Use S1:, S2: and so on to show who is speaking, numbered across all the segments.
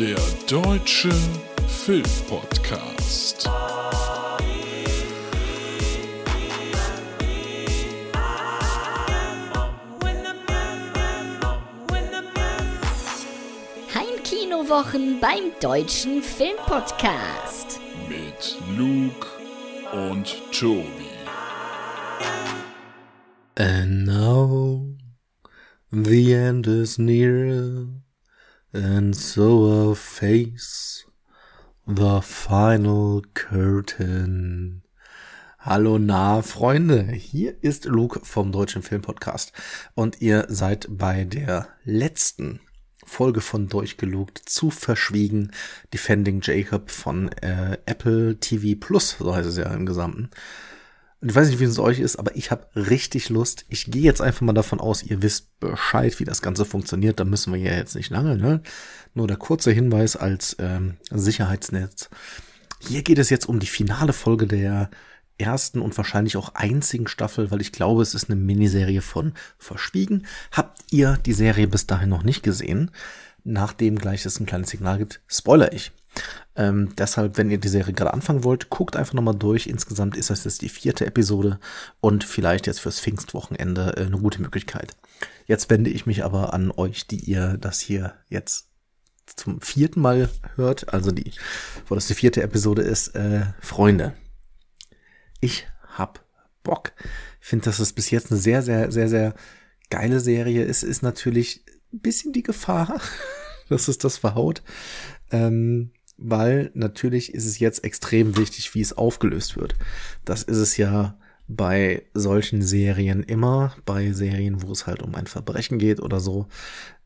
S1: Der Deutsche Filmpodcast.
S2: Heimkinowochen beim Deutschen Filmpodcast.
S1: Mit Luke und Tobi.
S3: And now the end is near, and so I face the final curtain. Hallo nah Freunde, hier ist Luke vom Deutschen Filmpodcast und ihr seid bei der letzten Folge von Durchgelugt zu verschwiegen Defending Jacob von äh, Apple TV Plus, so heißt es ja im Gesamten. Ich weiß nicht, wie es euch ist, aber ich habe richtig Lust. Ich gehe jetzt einfach mal davon aus, ihr wisst Bescheid, wie das Ganze funktioniert. Da müssen wir ja jetzt nicht lange, ne? Nur der kurze Hinweis als ähm, Sicherheitsnetz. Hier geht es jetzt um die finale Folge der ersten und wahrscheinlich auch einzigen Staffel, weil ich glaube, es ist eine Miniserie von Verschwiegen. Habt ihr die Serie bis dahin noch nicht gesehen? Nachdem gleich es ein kleines Signal gibt, spoiler ich. Ähm, deshalb, wenn ihr die Serie gerade anfangen wollt, guckt einfach nochmal durch. Insgesamt ist das jetzt die vierte Episode und vielleicht jetzt fürs Pfingstwochenende äh, eine gute Möglichkeit. Jetzt wende ich mich aber an euch, die ihr das hier jetzt zum vierten Mal hört, also die, wo das die vierte Episode ist, äh, Freunde. Ich hab Bock. Finde, dass es bis jetzt eine sehr, sehr, sehr, sehr geile Serie ist. Ist natürlich ein bisschen die Gefahr, dass es das verhaut. Ähm, weil natürlich ist es jetzt extrem wichtig, wie es aufgelöst wird. Das ist es ja bei solchen Serien immer, bei Serien, wo es halt um ein Verbrechen geht oder so.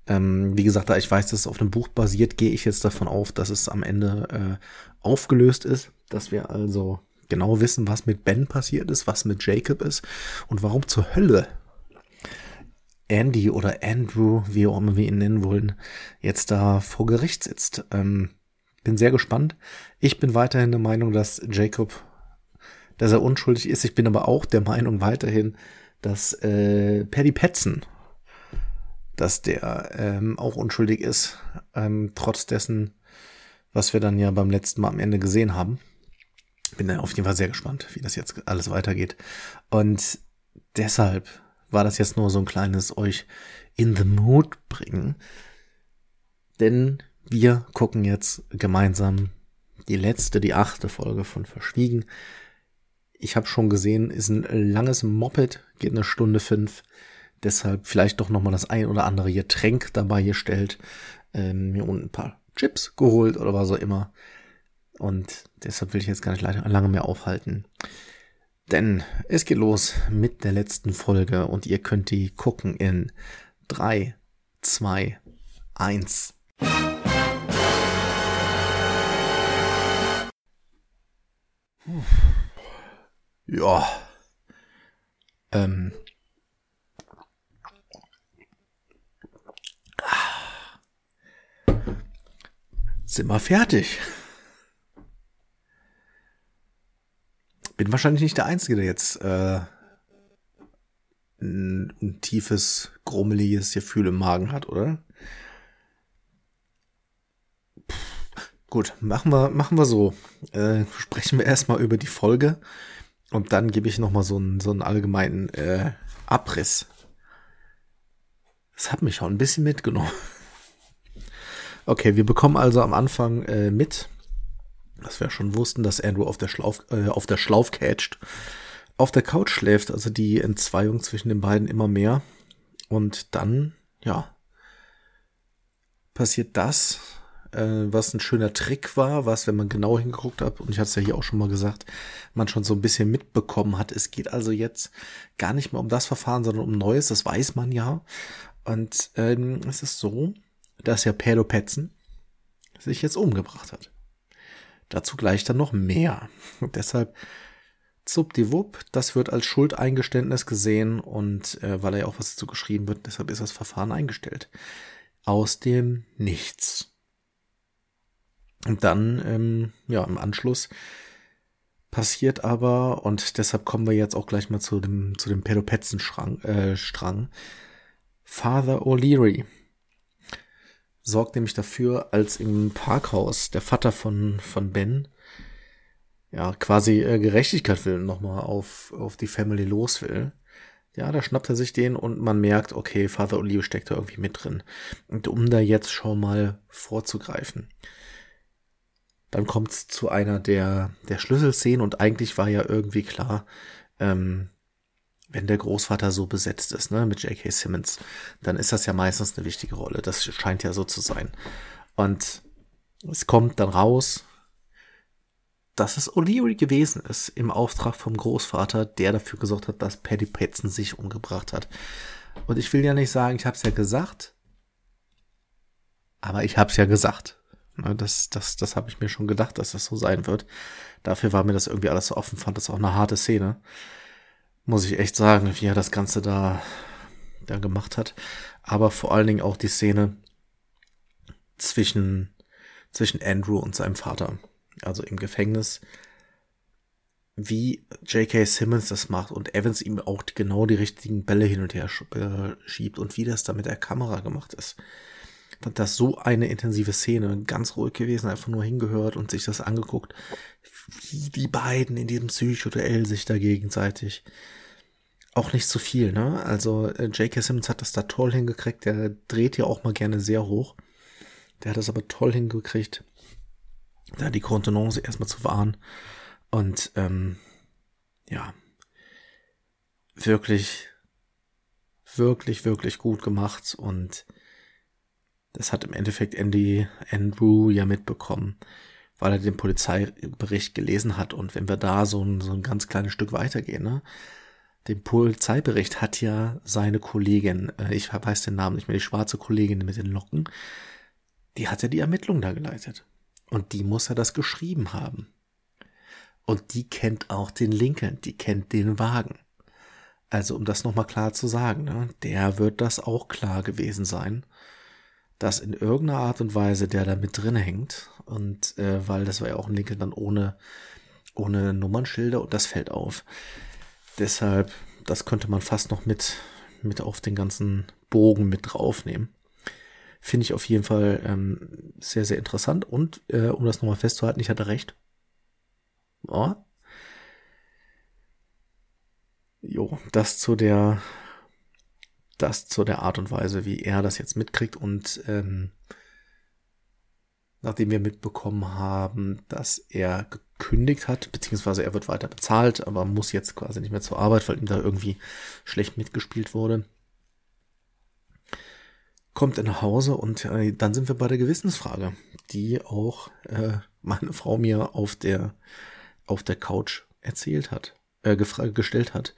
S3: Ähm, wie gesagt, da ich weiß, dass es auf einem Buch basiert, gehe ich jetzt davon auf, dass es am Ende äh, aufgelöst ist, dass wir also genau wissen, was mit Ben passiert ist, was mit Jacob ist und warum zur Hölle Andy oder Andrew, wie auch immer wir ihn nennen wollen, jetzt da vor Gericht sitzt. Ähm, bin sehr gespannt. Ich bin weiterhin der Meinung, dass Jacob, dass er unschuldig ist. Ich bin aber auch der Meinung weiterhin, dass äh, Paddy Petson, dass der ähm, auch unschuldig ist, ähm, trotz dessen, was wir dann ja beim letzten Mal am Ende gesehen haben. Bin da auf jeden Fall sehr gespannt, wie das jetzt alles weitergeht. Und deshalb war das jetzt nur so ein kleines euch in the mood bringen. Denn wir gucken jetzt gemeinsam die letzte, die achte Folge von Verschwiegen. Ich habe schon gesehen, ist ein langes Moped, geht eine Stunde fünf. Deshalb vielleicht doch nochmal das ein oder andere Getränk dabei gestellt. Ähm, mir unten ein paar Chips geholt oder was auch immer. Und deshalb will ich jetzt gar nicht lange mehr aufhalten. Denn es geht los mit der letzten Folge und ihr könnt die gucken in drei, zwei, eins. Ja. Ähm. Sind wir fertig? Bin wahrscheinlich nicht der Einzige, der jetzt äh, ein, ein tiefes, grummeliges Gefühl im Magen hat, oder? Gut, machen wir, machen wir so. Äh, sprechen wir erstmal über die Folge und dann gebe ich nochmal so einen, so einen allgemeinen äh, Abriss. Das hat mich schon ein bisschen mitgenommen. Okay, wir bekommen also am Anfang äh, mit, dass wir schon wussten, dass Andrew auf der Schlauf, äh, auf der Schlauf catcht, auf der Couch schläft, also die Entzweiung zwischen den beiden immer mehr. Und dann, ja, passiert das, äh, was ein schöner Trick war, was, wenn man genau hingeguckt hat, und ich hatte es ja hier auch schon mal gesagt, man schon so ein bisschen mitbekommen hat. Es geht also jetzt gar nicht mehr um das Verfahren, sondern um Neues, das weiß man ja. Und ähm, es ist so, dass ja Pedro Petzen sich jetzt umgebracht hat. Dazu gleich dann noch mehr. Und deshalb Zupdiwupp, das wird als Schuldeingeständnis gesehen und äh, weil er ja auch was dazu geschrieben wird, deshalb ist das Verfahren eingestellt. Aus dem Nichts. Und dann, ähm, ja, im Anschluss passiert aber, und deshalb kommen wir jetzt auch gleich mal zu dem, zu dem Pedopetzen-Strang, äh, Strang, Father O'Leary sorgt nämlich dafür, als im Parkhaus der Vater von, von Ben ja quasi äh, Gerechtigkeit will, nochmal auf, auf die Family los will. Ja, da schnappt er sich den und man merkt, okay, Vater Olive steckt da irgendwie mit drin. Und um da jetzt schon mal vorzugreifen, dann kommt es zu einer der, der Schlüsselszenen und eigentlich war ja irgendwie klar, ähm, wenn der Großvater so besetzt ist, ne, mit J.K. Simmons, dann ist das ja meistens eine wichtige Rolle. Das scheint ja so zu sein. Und es kommt dann raus, dass es O'Leary gewesen ist, im Auftrag vom Großvater, der dafür gesorgt hat, dass Paddy Petson sich umgebracht hat. Und ich will ja nicht sagen, ich habe es ja gesagt, aber ich habe es ja gesagt. Ne, das, das, das habe ich mir schon gedacht, dass das so sein wird. Dafür war mir das irgendwie alles so offen, fand das auch eine harte Szene. Muss ich echt sagen, wie er das Ganze da, da gemacht hat. Aber vor allen Dingen auch die Szene zwischen, zwischen Andrew und seinem Vater. Also im Gefängnis. Wie J.K. Simmons das macht und Evans ihm auch genau die richtigen Bälle hin und her äh, schiebt und wie das da mit der Kamera gemacht ist fand das so eine intensive Szene, ganz ruhig gewesen, einfach nur hingehört und sich das angeguckt, wie die beiden in diesem Psychoduell sich da gegenseitig auch nicht zu viel, ne? Also äh, J.K. Simmons hat das da toll hingekriegt, der dreht ja auch mal gerne sehr hoch. Der hat das aber toll hingekriegt, da die Kontenance erstmal zu wahren. Und ähm, ja, wirklich, wirklich, wirklich gut gemacht und das hat im Endeffekt Andy Andrew ja mitbekommen, weil er den Polizeibericht gelesen hat. Und wenn wir da so ein, so ein ganz kleines Stück weitergehen, ne? Den Polizeibericht hat ja seine Kollegin, äh, ich weiß den Namen nicht mehr, die schwarze Kollegin mit den Locken, die hat ja die Ermittlung da geleitet. Und die muss ja das geschrieben haben. Und die kennt auch den Lincoln, die kennt den Wagen. Also um das nochmal klar zu sagen, ne, der wird das auch klar gewesen sein dass in irgendeiner Art und Weise der da mit drin hängt. Und äh, weil das war ja auch ein Lincoln dann ohne, ohne Nummernschilder und das fällt auf. Deshalb, das könnte man fast noch mit, mit auf den ganzen Bogen mit draufnehmen. Finde ich auf jeden Fall ähm, sehr, sehr interessant. Und äh, um das nochmal festzuhalten, ich hatte recht. Oh. Jo, das zu der das zu der Art und Weise, wie er das jetzt mitkriegt und ähm, nachdem wir mitbekommen haben, dass er gekündigt hat, beziehungsweise er wird weiter bezahlt, aber muss jetzt quasi nicht mehr zur Arbeit, weil ihm da irgendwie schlecht mitgespielt wurde. Kommt er nach Hause und äh, dann sind wir bei der Gewissensfrage, die auch äh, meine Frau mir auf der auf der Couch erzählt hat, äh, gestellt hat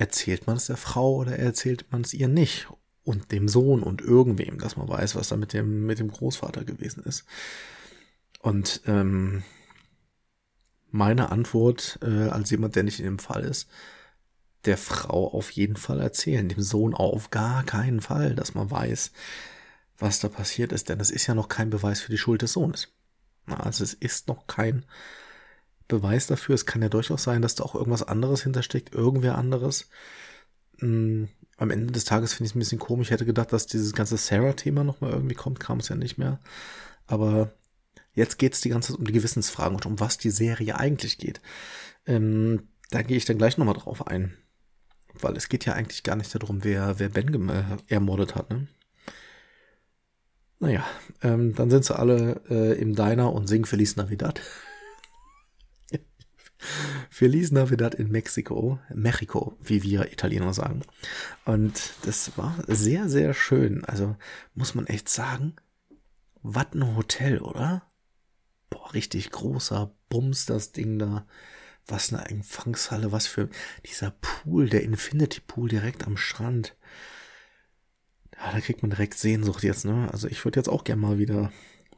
S3: erzählt man es der Frau oder erzählt man es ihr nicht? Und dem Sohn und irgendwem, dass man weiß, was da mit dem, mit dem Großvater gewesen ist. Und ähm, meine Antwort äh, als jemand, der nicht in dem Fall ist, der Frau auf jeden Fall erzählen, dem Sohn auf gar keinen Fall, dass man weiß, was da passiert ist, denn es ist ja noch kein Beweis für die Schuld des Sohnes. Also es ist noch kein Beweis dafür. Es kann ja durchaus sein, dass da auch irgendwas anderes hintersteckt, irgendwer anderes. Mhm. Am Ende des Tages finde ich es ein bisschen komisch. Ich hätte gedacht, dass dieses ganze Sarah-Thema nochmal irgendwie kommt, kam es ja nicht mehr. Aber jetzt geht es die ganze Zeit um die Gewissensfragen und um was die Serie eigentlich geht. Ähm, da gehe ich dann gleich nochmal drauf ein. Weil es geht ja eigentlich gar nicht darum, wer, wer Ben äh, ermordet hat, ne? Naja, ähm, dann sind sie alle äh, im Diner und singen Feliz Navidad. Feliz Navidad in Mexiko, Mexiko, wie wir Italiener sagen. Und das war sehr, sehr schön. Also muss man echt sagen, was ein Hotel, oder? Boah, richtig großer Bums, das Ding da. Was eine Empfangshalle, was für dieser Pool, der Infinity Pool direkt am Strand. Ja, da kriegt man direkt Sehnsucht jetzt, ne? Also ich würde jetzt auch gern mal wieder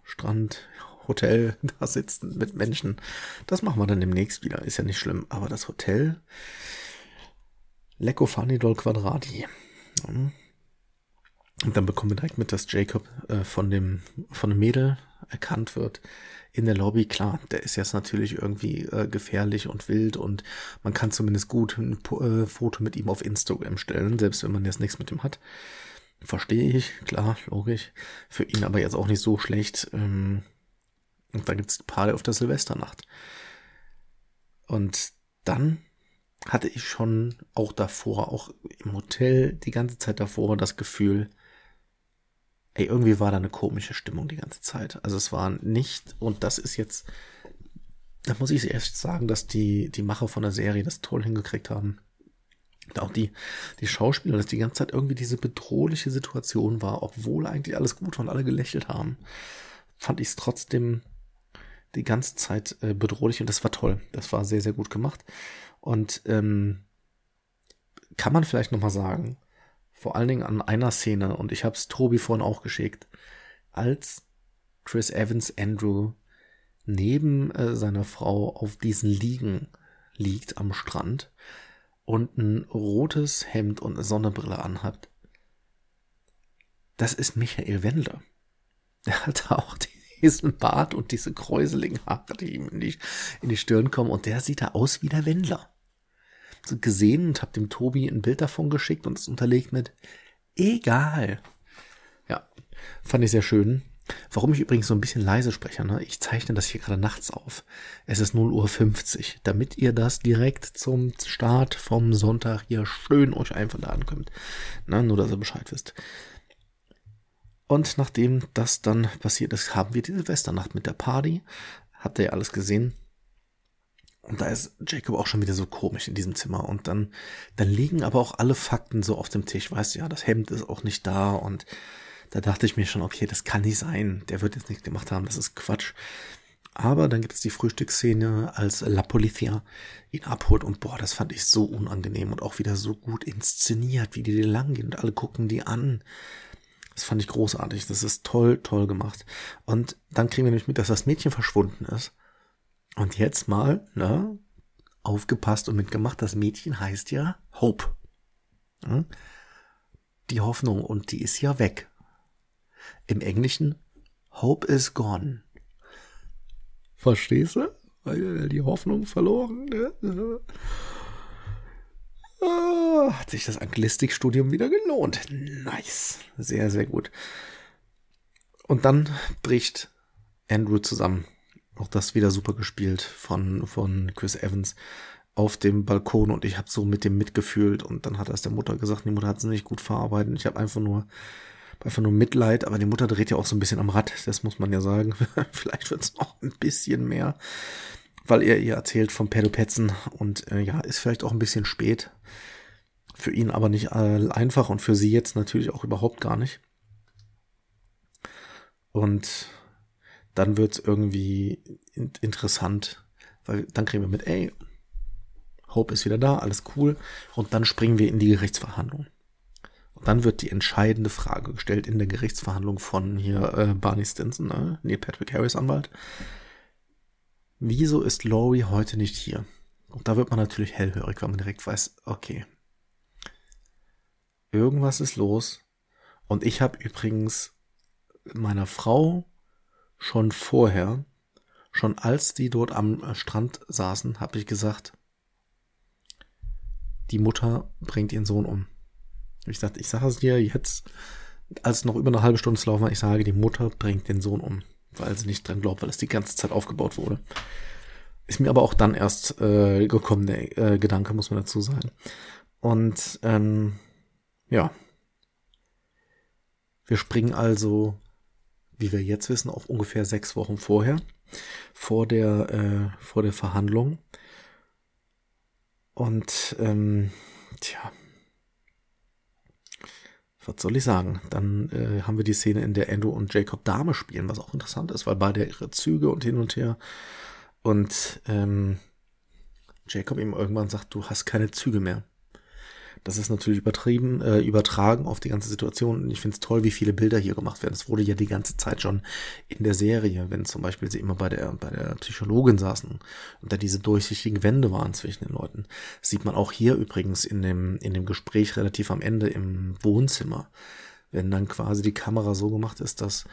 S3: Strand, Hotel da sitzen mit Menschen. Das machen wir dann demnächst wieder, ist ja nicht schlimm. Aber das Hotel, Lecco Fanidol Quadrati. Und dann bekommen wir direkt mit, dass Jacob äh, von dem von dem Mädel erkannt wird in der Lobby. Klar, der ist jetzt natürlich irgendwie äh, gefährlich und wild und man kann zumindest gut ein äh, Foto mit ihm auf Instagram stellen, selbst wenn man jetzt nichts mit ihm hat. Verstehe ich, klar, logisch. Für ihn aber jetzt auch nicht so schlecht. Ähm, und dann gibt's Party auf der Silvesternacht. Und dann hatte ich schon auch davor, auch im Hotel, die ganze Zeit davor das Gefühl, ey, irgendwie war da eine komische Stimmung die ganze Zeit. Also es war nicht, und das ist jetzt, da muss ich erst sagen, dass die, die Macher von der Serie das toll hingekriegt haben. Und auch die, die Schauspieler, dass die ganze Zeit irgendwie diese bedrohliche Situation war, obwohl eigentlich alles gut war und alle gelächelt haben, fand ich es trotzdem die ganze Zeit äh, bedrohlich und das war toll. Das war sehr, sehr gut gemacht. Und ähm, kann man vielleicht nochmal sagen, vor allen Dingen an einer Szene, und ich habe es Tobi vorhin auch geschickt, als Chris Evans Andrew neben äh, seiner Frau auf diesen Liegen liegt am Strand und ein rotes Hemd und eine Sonnenbrille anhat. Das ist Michael Wendler. Der hat auch diesen Bart und diese kräuseligen Haare, die ihm in die, in die Stirn kommen. Und der sieht da aus wie der Wendler gesehen und habe dem Tobi ein Bild davon geschickt und es unterlegt mit egal. Ja, fand ich sehr schön. Warum ich übrigens so ein bisschen leise spreche, ne? ich zeichne das hier gerade nachts auf. Es ist 0 Uhr 50, damit ihr das direkt zum Start vom Sonntag hier schön euch einverladen könnt. Ne? Nur, dass ihr Bescheid wisst. Und nachdem das dann passiert ist, haben wir die Silvesternacht mit der Party. Habt ihr ja alles gesehen. Und da ist Jacob auch schon wieder so komisch in diesem Zimmer. Und dann, dann liegen aber auch alle Fakten so auf dem Tisch. Weißt du, ja, das Hemd ist auch nicht da. Und da dachte ich mir schon, okay, das kann nicht sein. Der wird jetzt nichts gemacht haben. Das ist Quatsch. Aber dann gibt es die Frühstücksszene, als La Policia ihn abholt. Und boah, das fand ich so unangenehm und auch wieder so gut inszeniert, wie die da lang gehen und alle gucken die an. Das fand ich großartig. Das ist toll, toll gemacht. Und dann kriegen wir nämlich mit, dass das Mädchen verschwunden ist. Und jetzt mal, ne, aufgepasst und mitgemacht, das Mädchen heißt ja Hope. Die Hoffnung und die ist ja weg. Im Englischen Hope is gone. Verstehst du? Weil die Hoffnung verloren. Ah, hat sich das Anglistikstudium wieder gelohnt. Nice. Sehr, sehr gut. Und dann bricht Andrew zusammen auch das wieder super gespielt von, von Chris Evans auf dem Balkon und ich habe so mit dem mitgefühlt und dann hat er es der Mutter gesagt, die Mutter hat es nicht gut verarbeitet. Ich habe einfach nur einfach nur Mitleid, aber die Mutter dreht ja auch so ein bisschen am Rad, das muss man ja sagen. Vielleicht wird es noch ein bisschen mehr, weil er ihr erzählt vom Pedopetzen und äh, ja, ist vielleicht auch ein bisschen spät. Für ihn aber nicht äh, einfach und für sie jetzt natürlich auch überhaupt gar nicht. Und dann wird's irgendwie in interessant, weil dann kriegen wir mit, ey, Hope ist wieder da, alles cool. Und dann springen wir in die Gerichtsverhandlung. Und dann wird die entscheidende Frage gestellt in der Gerichtsverhandlung von hier äh, Barney Stinson, ne? Neil Patrick Harris Anwalt. Wieso ist Laurie heute nicht hier? Und da wird man natürlich hellhörig, weil man direkt weiß, okay, irgendwas ist los. Und ich habe übrigens meiner Frau schon vorher, schon als die dort am Strand saßen, habe ich gesagt, die Mutter bringt ihren Sohn um. Ich sagte, ich sage es dir jetzt, als noch über eine halbe Stunde zu laufen war, ich sage, die Mutter bringt den Sohn um, weil sie nicht dran glaubt, weil es die ganze Zeit aufgebaut wurde. Ist mir aber auch dann erst äh, gekommen, der äh, Gedanke, muss man dazu sagen. Und ähm, ja, wir springen also wie wir jetzt wissen, auch ungefähr sechs Wochen vorher, vor der, äh, vor der Verhandlung. Und ähm, tja, was soll ich sagen? Dann äh, haben wir die Szene, in der Andrew und Jacob Dame spielen, was auch interessant ist, weil beide ihre Züge und hin und her. Und ähm, Jacob ihm irgendwann sagt, du hast keine Züge mehr. Das ist natürlich übertrieben, äh, übertragen auf die ganze Situation. Und ich finde es toll, wie viele Bilder hier gemacht werden. Es wurde ja die ganze Zeit schon in der Serie, wenn zum Beispiel sie immer bei der, bei der Psychologin saßen und da diese durchsichtigen Wände waren zwischen den Leuten. Das sieht man auch hier übrigens in dem, in dem Gespräch relativ am Ende im Wohnzimmer. Wenn dann quasi die Kamera so gemacht ist, dass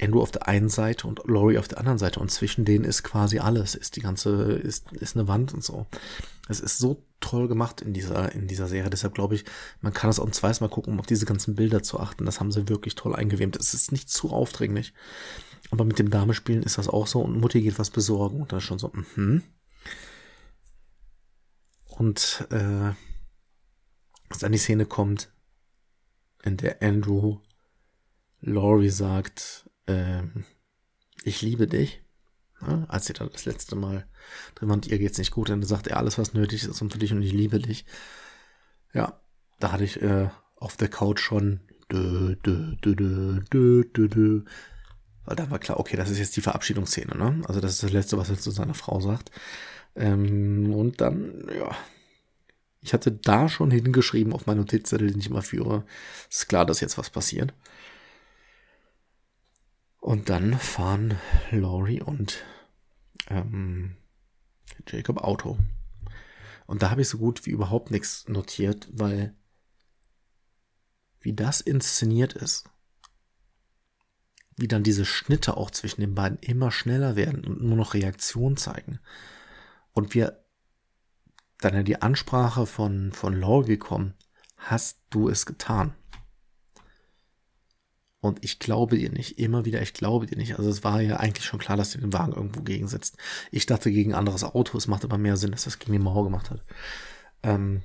S3: Andrew auf der einen Seite und Laurie auf der anderen Seite und zwischen denen ist quasi alles, ist die ganze, ist, ist eine Wand und so. Es ist so toll gemacht in dieser, in dieser Serie. Deshalb glaube ich, man kann es auch ein zweites Mal gucken, um auf diese ganzen Bilder zu achten. Das haben sie wirklich toll eingewebt. Es ist nicht zu aufdringlich. Aber mit dem Damespielen ist das auch so und Mutti geht was besorgen und da ist schon so, mhm. Und äh, dass dann die Szene kommt, in der Andrew Laurie sagt, äh, ich liebe dich. Ja, als sie dann das letzte Mal drin war, ihr geht's nicht gut, dann sagt er alles, was nötig ist und für dich und ich liebe dich. Ja, da hatte ich äh, auf der Couch schon dö, dö, dö, dö, dö, dö, dö. Weil da war klar, okay, das ist jetzt die Verabschiedungsszene, ne? Also das ist das Letzte, was er zu seiner Frau sagt. Ähm, und dann, ja, ich hatte da schon hingeschrieben auf meinen Notizzettel, den ich immer führe. Ist klar, dass jetzt was passiert. Und dann fahren Laurie und ähm, Jacob Auto. Und da habe ich so gut wie überhaupt nichts notiert, weil wie das inszeniert ist, wie dann diese Schnitte auch zwischen den beiden immer schneller werden und nur noch Reaktion zeigen. Und wir dann ja die Ansprache von, von Laurie bekommen, hast du es getan? Und ich glaube dir nicht. Immer wieder, ich glaube dir nicht. Also es war ja eigentlich schon klar, dass du den Wagen irgendwo gegensetzt. Ich dachte gegen ein anderes Auto. Es macht aber mehr Sinn, dass das gegen die Mauer gemacht hat. Ähm,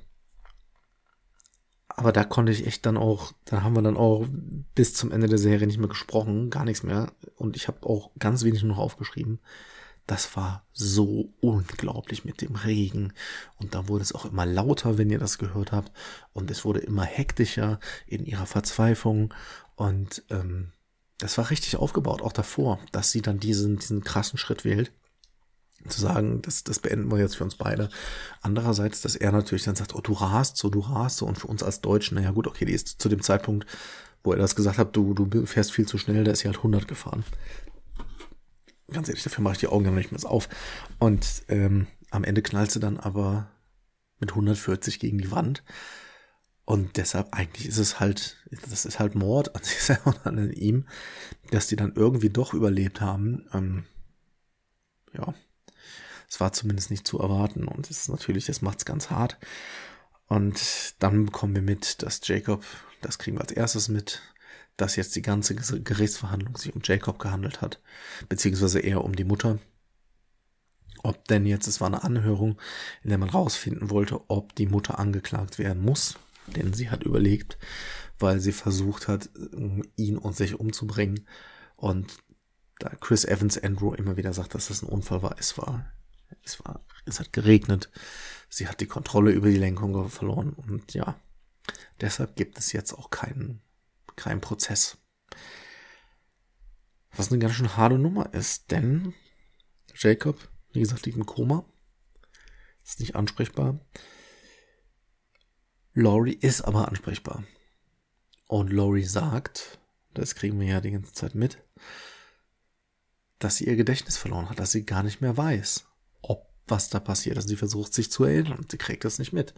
S3: aber da konnte ich echt dann auch, da haben wir dann auch bis zum Ende der Serie nicht mehr gesprochen, gar nichts mehr. Und ich habe auch ganz wenig noch aufgeschrieben. Das war so unglaublich mit dem Regen. Und da wurde es auch immer lauter, wenn ihr das gehört habt. Und es wurde immer hektischer in ihrer Verzweiflung. Und ähm, das war richtig aufgebaut, auch davor, dass sie dann diesen, diesen krassen Schritt wählt. Zu sagen, das, das beenden wir jetzt für uns beide. Andererseits, dass er natürlich dann sagt, oh, du rast so, du rast so. Und für uns als Deutschen, naja gut, okay, die ist zu dem Zeitpunkt, wo er das gesagt hat, du, du fährst viel zu schnell, da ist sie halt 100 gefahren. Ganz ehrlich, dafür mache ich die Augen noch nicht mehr auf. Und ähm, am Ende knallt sie dann aber mit 140 gegen die Wand. Und deshalb eigentlich ist es halt, das ist halt Mord an sich selber und an ihm, dass die dann irgendwie doch überlebt haben. Ähm, ja, es war zumindest nicht zu erwarten und es ist natürlich, das macht's ganz hart. Und dann bekommen wir mit, dass Jacob, das kriegen wir als erstes mit, dass jetzt die ganze Gerichtsverhandlung sich um Jacob gehandelt hat, beziehungsweise eher um die Mutter. Ob denn jetzt, es war eine Anhörung, in der man rausfinden wollte, ob die Mutter angeklagt werden muss denn sie hat überlegt, weil sie versucht hat, ihn und sich umzubringen. Und da Chris Evans Andrew immer wieder sagt, dass das ein Unfall war, es war, es war, es hat geregnet. Sie hat die Kontrolle über die Lenkung verloren und ja, deshalb gibt es jetzt auch keinen, keinen Prozess. Was eine ganz schön harte Nummer ist, denn Jacob, wie gesagt, liegt im Koma, ist nicht ansprechbar. Laurie ist aber ansprechbar. Und Laurie sagt, das kriegen wir ja die ganze Zeit mit, dass sie ihr Gedächtnis verloren hat, dass sie gar nicht mehr weiß, ob was da passiert. Also sie versucht sich zu erinnern und sie kriegt das nicht mit.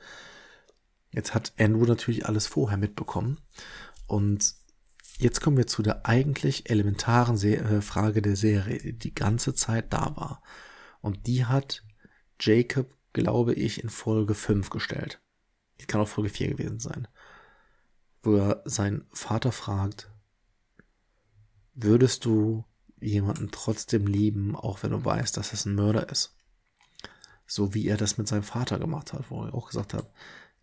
S3: Jetzt hat Andrew natürlich alles vorher mitbekommen. Und jetzt kommen wir zu der eigentlich elementaren Se äh, Frage der Serie, die die ganze Zeit da war. Und die hat Jacob, glaube ich, in Folge 5 gestellt die kann auch Folge 4 gewesen sein, wo er seinen Vater fragt, würdest du jemanden trotzdem lieben, auch wenn du weißt, dass es ein Mörder ist? So wie er das mit seinem Vater gemacht hat, wo er auch gesagt hat,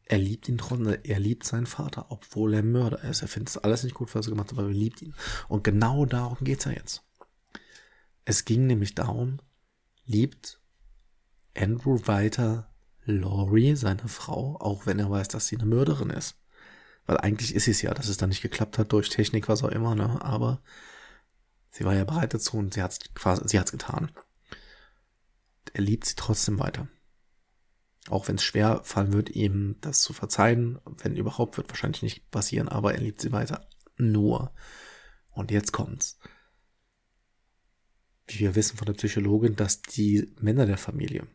S3: er liebt ihn trotzdem, er liebt seinen Vater, obwohl er Mörder ist. Er findet es alles nicht gut, was er gemacht hat, aber er liebt ihn. Und genau darum geht's ja jetzt. Es ging nämlich darum, liebt Andrew weiter Laurie, seine Frau, auch wenn er weiß, dass sie eine Mörderin ist. Weil eigentlich ist es ja, dass es dann nicht geklappt hat durch Technik, was auch immer, ne? Aber sie war ja bereit dazu und sie hat's quasi, sie hat's getan. Er liebt sie trotzdem weiter. Auch wenn es schwer fallen wird, ihm das zu verzeihen, wenn überhaupt, wird wahrscheinlich nicht passieren, aber er liebt sie weiter. Nur. Und jetzt kommt's. Wie wir wissen von der Psychologin, dass die Männer der Familie,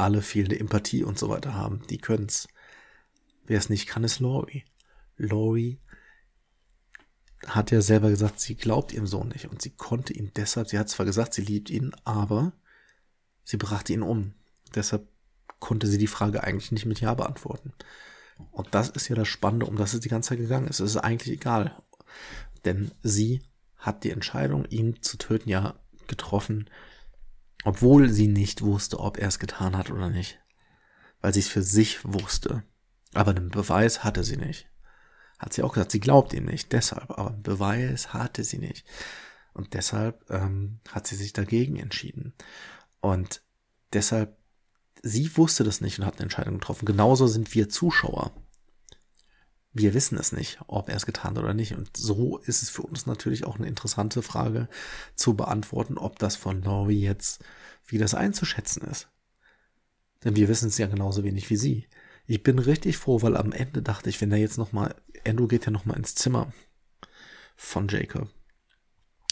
S3: alle fehlende Empathie und so weiter haben. Die können's. Wer es nicht kann, ist Laurie. Laurie hat ja selber gesagt, sie glaubt ihrem Sohn nicht und sie konnte ihn deshalb, sie hat zwar gesagt, sie liebt ihn, aber sie brachte ihn um. Deshalb konnte sie die Frage eigentlich nicht mit Ja beantworten. Und das ist ja das Spannende, um das es die ganze Zeit gegangen ist. Es ist eigentlich egal. Denn sie hat die Entscheidung, ihn zu töten, ja getroffen, obwohl sie nicht wusste, ob er es getan hat oder nicht. Weil sie es für sich wusste. Aber einen Beweis hatte sie nicht. Hat sie auch gesagt, sie glaubt ihm nicht, deshalb, aber einen Beweis hatte sie nicht. Und deshalb ähm, hat sie sich dagegen entschieden. Und deshalb, sie wusste das nicht und hat eine Entscheidung getroffen. Genauso sind wir Zuschauer. Wir wissen es nicht, ob er es getan hat oder nicht. Und so ist es für uns natürlich auch eine interessante Frage zu beantworten, ob das von Laurie jetzt, wie das einzuschätzen ist. Denn wir wissen es ja genauso wenig wie sie. Ich bin richtig froh, weil am Ende dachte ich, wenn er jetzt nochmal, Andrew geht ja nochmal ins Zimmer von Jacob.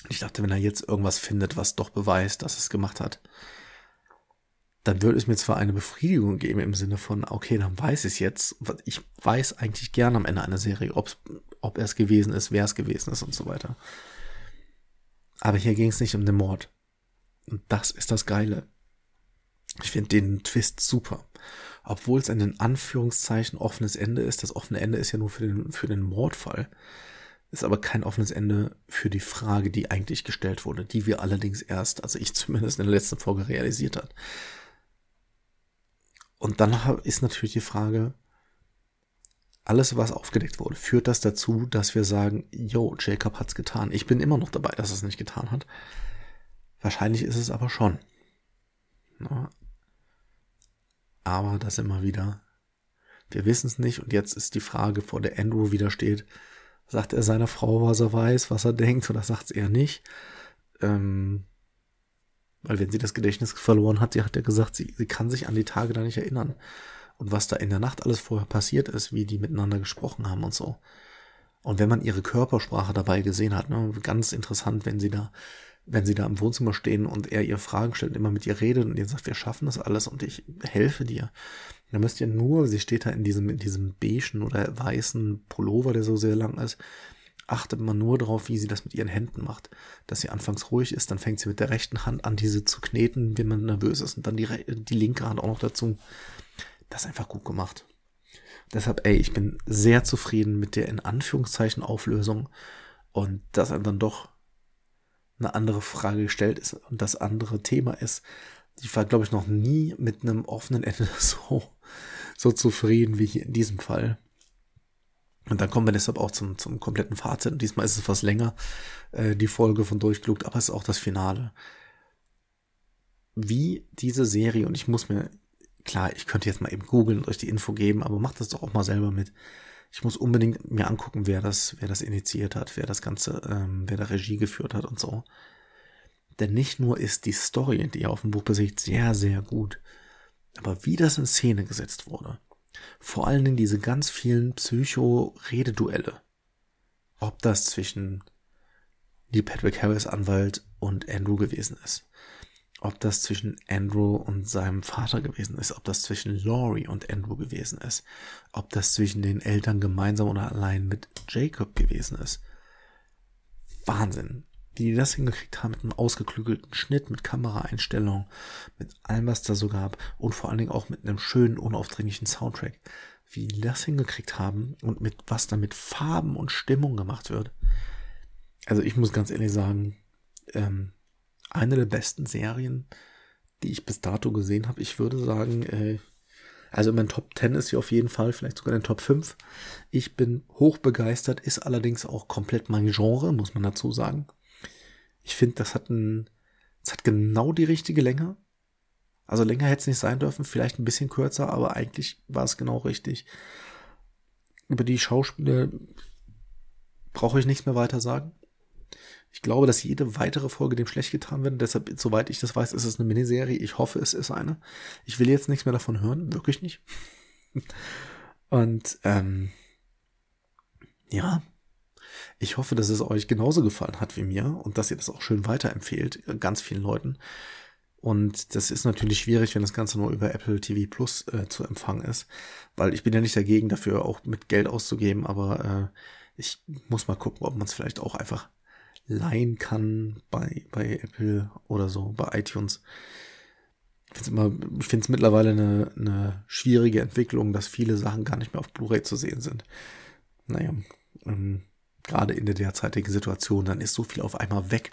S3: Ich dachte, wenn er jetzt irgendwas findet, was doch beweist, dass es gemacht hat, dann würde es mir zwar eine Befriedigung geben im Sinne von, okay, dann weiß ich es jetzt. Ich weiß eigentlich gern am Ende einer Serie, ob er es gewesen ist, wer es gewesen ist und so weiter. Aber hier ging es nicht um den Mord. Und das ist das Geile. Ich finde den Twist super. Obwohl es ein in Anführungszeichen offenes Ende ist. Das offene Ende ist ja nur für den, für den Mordfall. Ist aber kein offenes Ende für die Frage, die eigentlich gestellt wurde, die wir allerdings erst, also ich zumindest in der letzten Folge realisiert hat. Und dann ist natürlich die Frage, alles, was aufgedeckt wurde, führt das dazu, dass wir sagen, yo, Jacob hat's getan. Ich bin immer noch dabei, dass es nicht getan hat. Wahrscheinlich ist es aber schon. Na, aber das immer wieder. Wir wissen es nicht und jetzt ist die Frage, vor der Andrew wieder steht, sagt er seiner Frau, was er weiß, was er denkt, oder sagt es eher nicht? Ähm, weil wenn sie das Gedächtnis verloren hat, sie hat ja gesagt, sie, sie kann sich an die Tage da nicht erinnern. Und was da in der Nacht alles vorher passiert ist, wie die miteinander gesprochen haben und so. Und wenn man ihre Körpersprache dabei gesehen hat, ne, ganz interessant, wenn sie da, wenn sie da im Wohnzimmer stehen und er ihr Fragen stellt, immer mit ihr redet und ihr sagt, wir schaffen das alles und ich helfe dir. Da müsst ihr nur, sie steht da in diesem, in diesem beigen oder weißen Pullover, der so sehr lang ist, achtet man nur darauf, wie sie das mit ihren Händen macht. Dass sie anfangs ruhig ist, dann fängt sie mit der rechten Hand an, diese zu kneten, wenn man nervös ist und dann die, die linke Hand auch noch dazu. Das ist einfach gut gemacht. Deshalb, ey, ich bin sehr zufrieden mit der in Anführungszeichen Auflösung und dass einem dann doch eine andere Frage gestellt ist und das andere Thema ist. Ich war, glaube ich, noch nie mit einem offenen Ende so, so zufrieden wie hier in diesem Fall. Und dann kommen wir deshalb auch zum, zum kompletten Fazit. Und diesmal ist es was länger, äh, die Folge von Durchgeluckt, aber es ist auch das Finale. Wie diese Serie, und ich muss mir, klar, ich könnte jetzt mal eben googeln und euch die Info geben, aber macht das doch auch mal selber mit. Ich muss unbedingt mir angucken, wer das, wer das initiiert hat, wer das Ganze, ähm, wer da Regie geführt hat und so. Denn nicht nur ist die Story, die auf dem Buch basiert, sehr, sehr gut, aber wie das in Szene gesetzt wurde vor allen Dingen diese ganz vielen Psycho-Rededuelle. Ob das zwischen die Patrick Harris Anwalt und Andrew gewesen ist. Ob das zwischen Andrew und seinem Vater gewesen ist. Ob das zwischen Laurie und Andrew gewesen ist. Ob das zwischen den Eltern gemeinsam oder allein mit Jacob gewesen ist. Wahnsinn die das hingekriegt haben mit einem ausgeklügelten Schnitt, mit Kameraeinstellungen, mit allem, was da so gab und vor allen Dingen auch mit einem schönen, unaufdringlichen Soundtrack. Wie die das hingekriegt haben und mit was da mit Farben und Stimmung gemacht wird. Also ich muss ganz ehrlich sagen, ähm, eine der besten Serien, die ich bis dato gesehen habe. Ich würde sagen, äh, also mein Top 10 ist hier auf jeden Fall, vielleicht sogar in den Top 5. Ich bin hoch begeistert, ist allerdings auch komplett mein Genre, muss man dazu sagen. Ich finde, das hat ein, das hat genau die richtige Länge. Also länger hätte es nicht sein dürfen, vielleicht ein bisschen kürzer, aber eigentlich war es genau richtig. Über die Schauspieler brauche ich nichts mehr weiter sagen. Ich glaube, dass jede weitere Folge dem schlecht getan wird. Deshalb, soweit ich das weiß, ist es eine Miniserie. Ich hoffe, es ist eine. Ich will jetzt nichts mehr davon hören, wirklich nicht. Und ähm, ja, ich hoffe, dass es euch genauso gefallen hat wie mir und dass ihr das auch schön weiterempfehlt, äh, ganz vielen Leuten. Und das ist natürlich schwierig, wenn das Ganze nur über Apple TV Plus äh, zu empfangen ist, weil ich bin ja nicht dagegen, dafür auch mit Geld auszugeben, aber äh, Ich muss mal gucken, ob man es vielleicht auch einfach leihen kann bei, bei Apple oder so, bei iTunes. Ich finde es mittlerweile eine, eine schwierige Entwicklung, dass viele Sachen gar nicht mehr auf Blu-ray zu sehen sind. Naja, ähm, gerade in der derzeitigen Situation, dann ist so viel auf einmal weg.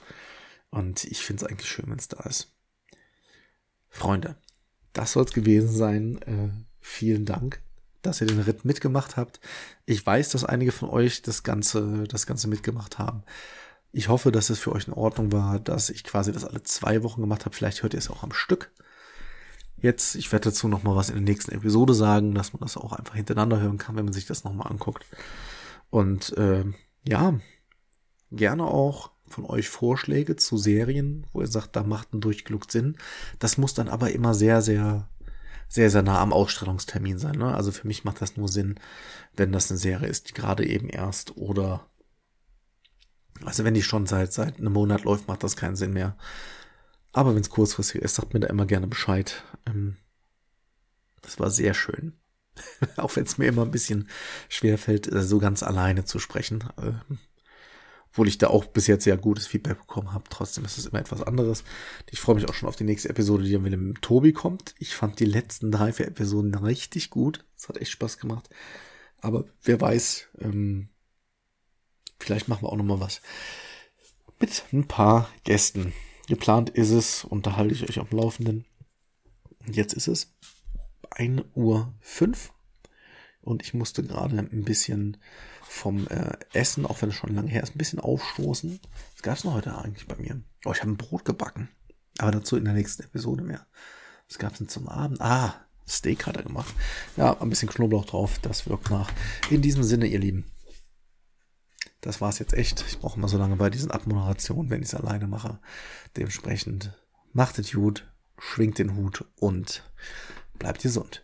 S3: Und ich finde es eigentlich schön, wenn es da ist. Freunde, das soll es gewesen sein. Äh, vielen Dank, dass ihr den Ritt mitgemacht habt. Ich weiß, dass einige von euch das Ganze, das Ganze mitgemacht haben. Ich hoffe, dass es für euch in Ordnung war, dass ich quasi das alle zwei Wochen gemacht habe. Vielleicht hört ihr es auch am Stück. Jetzt, ich werde dazu noch mal was in der nächsten Episode sagen, dass man das auch einfach hintereinander hören kann, wenn man sich das noch mal anguckt. Und äh, ja, gerne auch von euch Vorschläge zu Serien, wo ihr sagt, da macht ein Durchgelug Sinn. Das muss dann aber immer sehr, sehr, sehr, sehr nah am Ausstrahlungstermin sein. Ne? Also für mich macht das nur Sinn, wenn das eine Serie ist, die gerade eben erst oder also wenn die schon seit, seit einem Monat läuft, macht das keinen Sinn mehr. Aber wenn es kurzfristig ist, sagt mir da immer gerne Bescheid. Ähm, das war sehr schön. Auch wenn es mir immer ein bisschen schwer fällt, äh, so ganz alleine zu sprechen. Äh, obwohl ich da auch bis jetzt sehr gutes Feedback bekommen habe. Trotzdem ist es immer etwas anderes. Ich freue mich auch schon auf die nächste Episode, die dann mit Tobi kommt. Ich fand die letzten drei, vier Episoden richtig gut. Es hat echt Spaß gemacht. Aber wer weiß, ähm, vielleicht machen wir auch noch mal was mit ein paar Gästen. Geplant ist es, unterhalte ich euch am Laufenden. Und jetzt ist es 1 Uhr 5 und ich musste gerade ein bisschen vom äh, Essen, auch wenn es schon lange her ist, ein bisschen aufstoßen. Was gab es noch heute eigentlich bei mir? Oh, ich habe ein Brot gebacken. Aber dazu in der nächsten Episode mehr. Was gab es denn zum Abend? Ah, Steak hat er gemacht. Ja, ein bisschen Knoblauch drauf. Das wirkt nach. In diesem Sinne, ihr Lieben. Das war's jetzt echt. Ich brauche immer so lange bei diesen Abmoderationen, wenn ich es alleine mache. Dementsprechend macht es gut, schwingt den Hut und bleibt gesund.